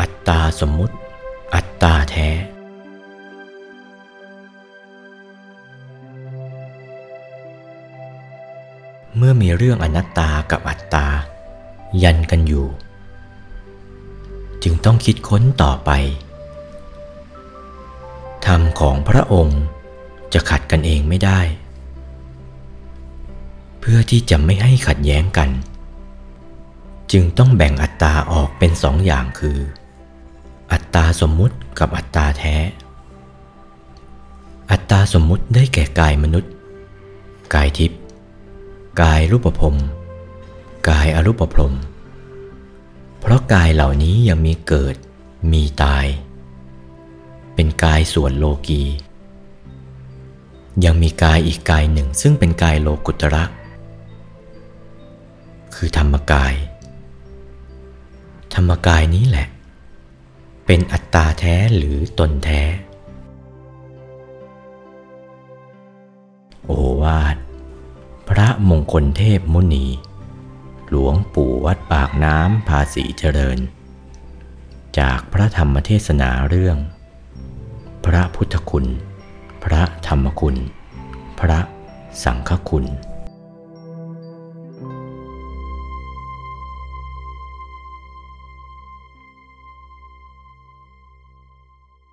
อัตตาสมมุติ อัตตาแท้ เมื่อมีเรื่องอนัตตากับอัตตา ยันกันอยู่ จึงต้องคิดค้นต่อไป ธรรมของพระองค์จะขัดกันเองไม่ได้ เพื่อที่จะไม่ให้ขัดแย้งกัน จึงต้องแบ่งอัตตาออกเป็นสองอย่างคือ อัตตาสมมุติกับอัตตาแท้ อัตตาสมมุติได้แก่กายมนุษย์ กายทิพย์กายรูปภพกายอรูปภพเพราะกายเหล่านี้ยังมีเกิดมีตาย เป็นกายส่วนโลกี ยังมีกายอีกกายหนึ่งซึ่งเป็นกายโลกุตระ คือธรรมกาย ธรรมกายนี้แหละ เป็นอัตตาแท้หรือตนแท้ โอวาท พระมงคลเทพมุนี หลวงปู่วัดปากน้ำภาษีเจริญ จากพระธรรมเทศนาเรื่อง พระพุทธคุณ พระธรรมคุณ พระสังฆคุณ